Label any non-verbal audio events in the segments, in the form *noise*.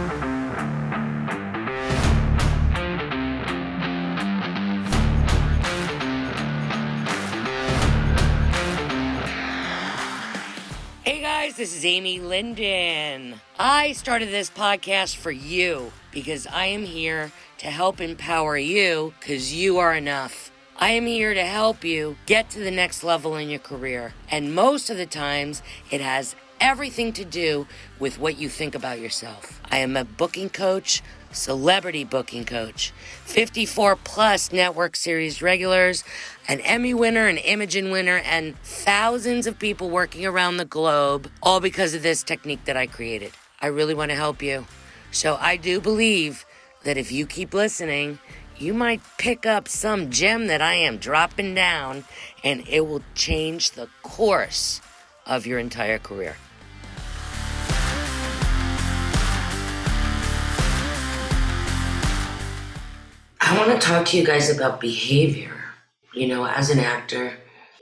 Hey guys, this is Amy Lyndon. I started this podcast for you because I am here to help empower you because you are enough. I am here to help you get to the next level in your career. And most of the times, it has everything to do with what you think about yourself. I am a booking coach, celebrity booking coach, 54 plus network series regulars, an Emmy winner, an Imagen winner, and thousands of people working around the globe, all because of this technique that I created. I really want to help you. So I do believe that if you keep listening, you might pick up some gem that I am dropping down and it will change the course of your entire career. I want to talk to you guys about behavior. You know, as an actor,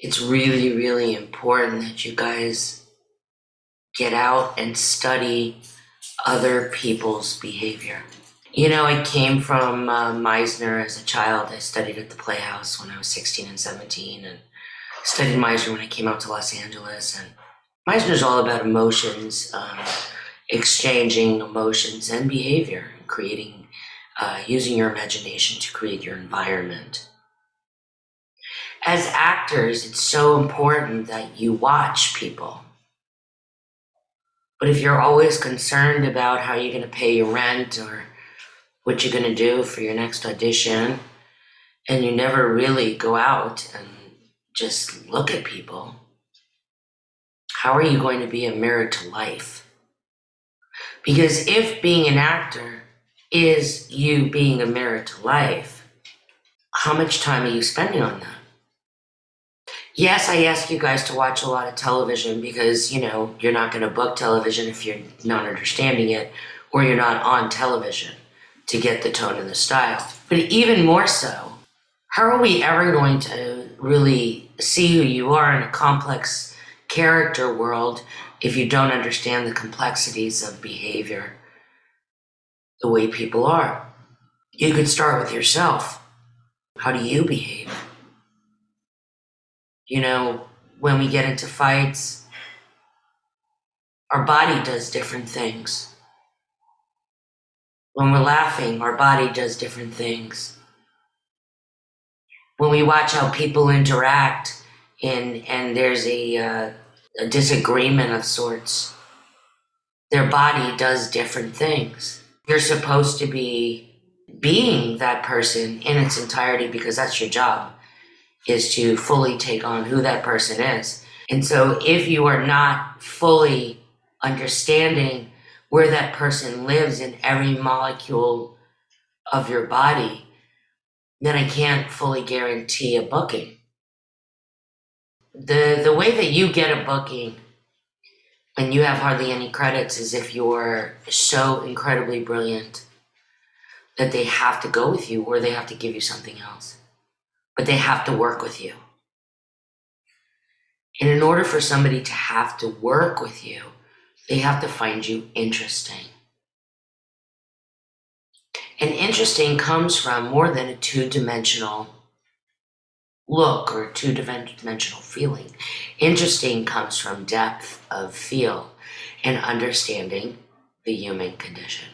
it's really, really important that you guys get out and study other people's behavior. You know, I came from uh, Meisner as a child. I studied at the Playhouse when I was 16 and 17 and studied Meisner when I came out to Los Angeles. And Meisner is all about emotions, um, exchanging emotions and behavior, creating uh, using your imagination to create your environment. As actors, it's so important that you watch people. But if you're always concerned about how you're going to pay your rent or what you're going to do for your next audition, and you never really go out and just look at people, how are you going to be a mirror to life? Because if being an actor is you being a mirror to life, how much time are you spending on that? Yes, I ask you guys to watch a lot of television because, you know, you're not going to book television if you're not understanding it or you're not on television to get the tone and the style. But even more so, how are we ever going to really see who you are in a complex character world if you don't understand the complexities of behavior the way people are. You could start with yourself. How do you behave? You know, when we get into fights, our body does different things. When we're laughing, our body does different things. When we watch how people interact and, and there's a, uh, a disagreement of sorts, their body does different things you're supposed to be being that person in its entirety because that's your job is to fully take on who that person is. And so if you are not fully understanding where that person lives in every molecule of your body, then I can't fully guarantee a booking. The the way that you get a booking and you have hardly any credits as if you're so incredibly brilliant that they have to go with you or they have to give you something else. But they have to work with you. And in order for somebody to have to work with you, they have to find you interesting. And interesting comes from more than a two dimensional look or two dimensional feeling. Interesting comes from depth of feel and understanding the human condition.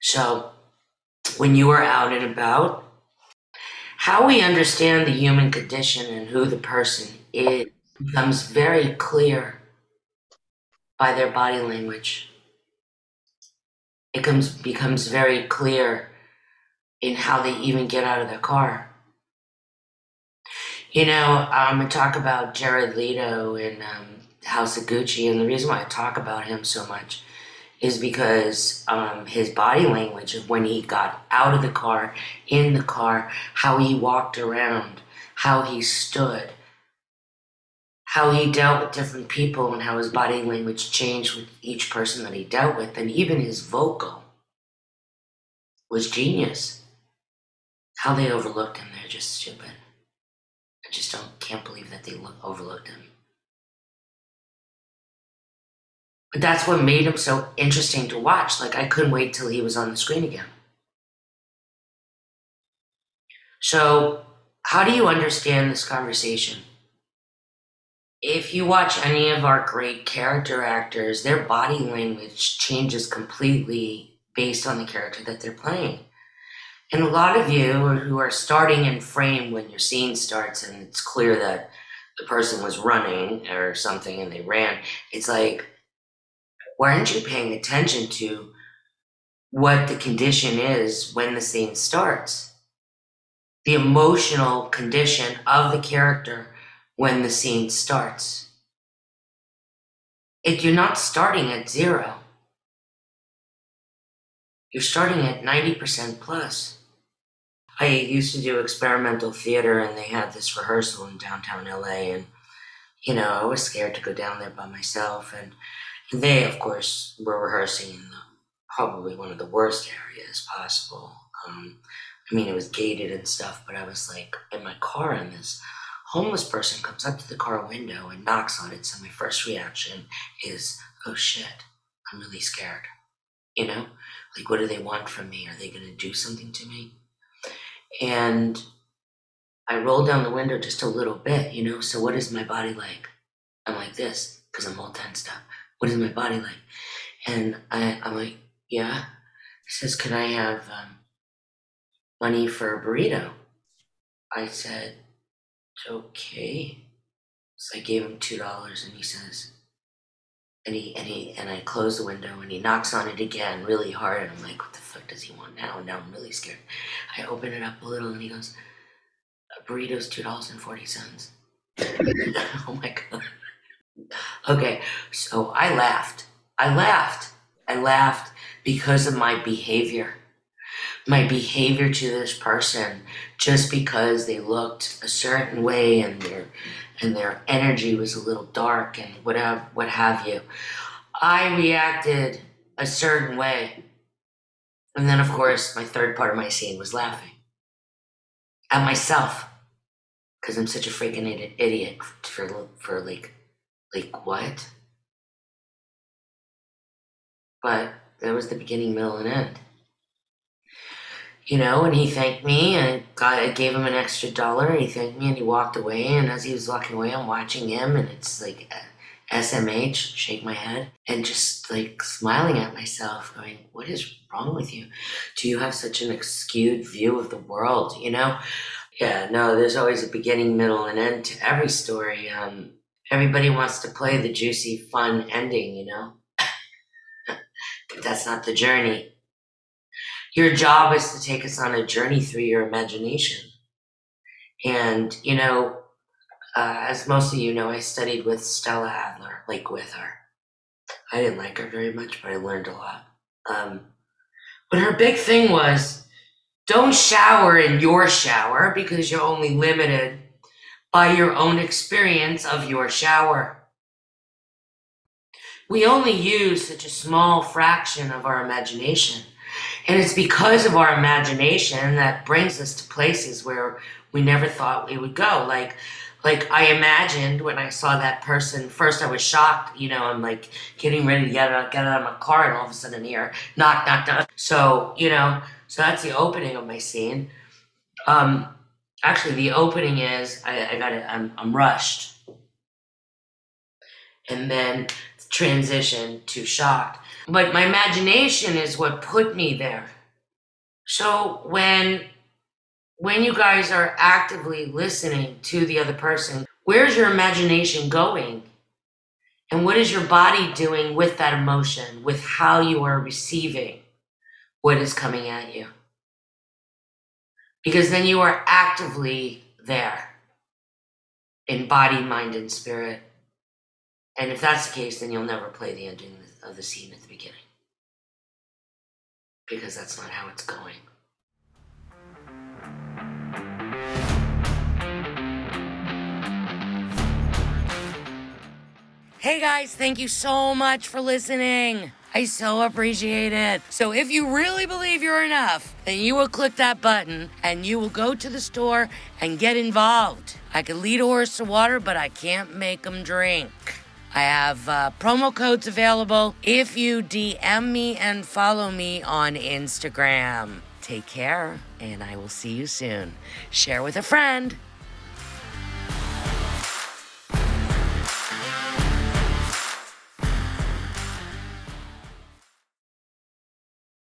So, when you are out and about, how we understand the human condition and who the person is becomes very clear by their body language. It comes, becomes very clear in how they even get out of their car you know, um, I talk about Jared Leto in um, House of Gucci, and the reason why I talk about him so much is because um, his body language of when he got out of the car, in the car, how he walked around, how he stood, how he dealt with different people, and how his body language changed with each person that he dealt with, and even his vocal was genius. How they overlooked him, they're just stupid. I just don't can't believe that they look, overlooked him. But that's what made him so interesting to watch. Like, I couldn't wait till he was on the screen again. So, how do you understand this conversation? If you watch any of our great character actors, their body language changes completely based on the character that they're playing. And a lot of you who are starting in frame when your scene starts and it's clear that the person was running or something and they ran, it's like, why aren't you paying attention to what the condition is when the scene starts? The emotional condition of the character when the scene starts. If you're not starting at zero, you're starting at 90% plus. I used to do experimental theater, and they had this rehearsal in downtown LA, and you know, I was scared to go down there by myself, and they, of course, were rehearsing in the, probably one of the worst areas possible. Um, I mean, it was gated and stuff, but I was like in my car, and this homeless person comes up to the car window and knocks on it. So my first reaction is, "Oh shit, I'm really scared." You know, like, what do they want from me? Are they going to do something to me? And I roll down the window just a little bit, you know. So what is my body like? I'm like this because I'm all tensed up. What is my body like? And I, I'm like, yeah. He says, can I have um, money for a burrito? I said, okay. So I gave him two dollars, and he says, and he and he and I close the window and he knocks on it again really hard and I'm like, what the does he want now? Now I'm really scared. I open it up a little and he goes, a burrito's two dollars and forty cents. *laughs* oh my god. Okay, so I laughed. I laughed. I laughed because of my behavior. My behavior to this person just because they looked a certain way and their and their energy was a little dark and whatever what have you. I reacted a certain way. And then of course my third part of my scene was laughing. At myself. Cause I'm such a freaking idiot for for like like what? But that was the beginning, middle, and end you know, and he thanked me and got, I gave him an extra dollar. And he thanked me and he walked away. And as he was walking away, I'm watching him and it's like SMH, shake my head, and just like smiling at myself, going, What is wrong with you? Do you have such an skewed view of the world? You know? Yeah, no, there's always a beginning, middle, and end to every story. Um, everybody wants to play the juicy, fun ending, you know? *laughs* but that's not the journey your job is to take us on a journey through your imagination. And, you know, uh, as most of you know, I studied with Stella Adler, like with her. I didn't like her very much, but I learned a lot. Um, but her big thing was don't shower in your shower because you're only limited by your own experience of your shower. We only use such a small fraction of our imagination. And it's because of our imagination that brings us to places where we never thought we would go. Like, like I imagined when I saw that person. First, I was shocked. You know, I'm like getting ready to get out, get out of my car, and all of a sudden here, knock, knock, knock. So you know, so that's the opening of my scene. Um, actually, the opening is I, I got it. I'm, I'm rushed, and then transition to shocked but my imagination is what put me there. So when when you guys are actively listening to the other person, where's your imagination going? And what is your body doing with that emotion, with how you are receiving what is coming at you? Because then you are actively there in body, mind, and spirit. And if that's the case, then you'll never play the ending of the scene at the beginning. Because that's not how it's going. Hey guys, thank you so much for listening. I so appreciate it. So, if you really believe you're enough, then you will click that button and you will go to the store and get involved. I can lead a horse to water, but I can't make them drink. I have uh, promo codes available if you DM me and follow me on Instagram. Take care, and I will see you soon. Share with a friend.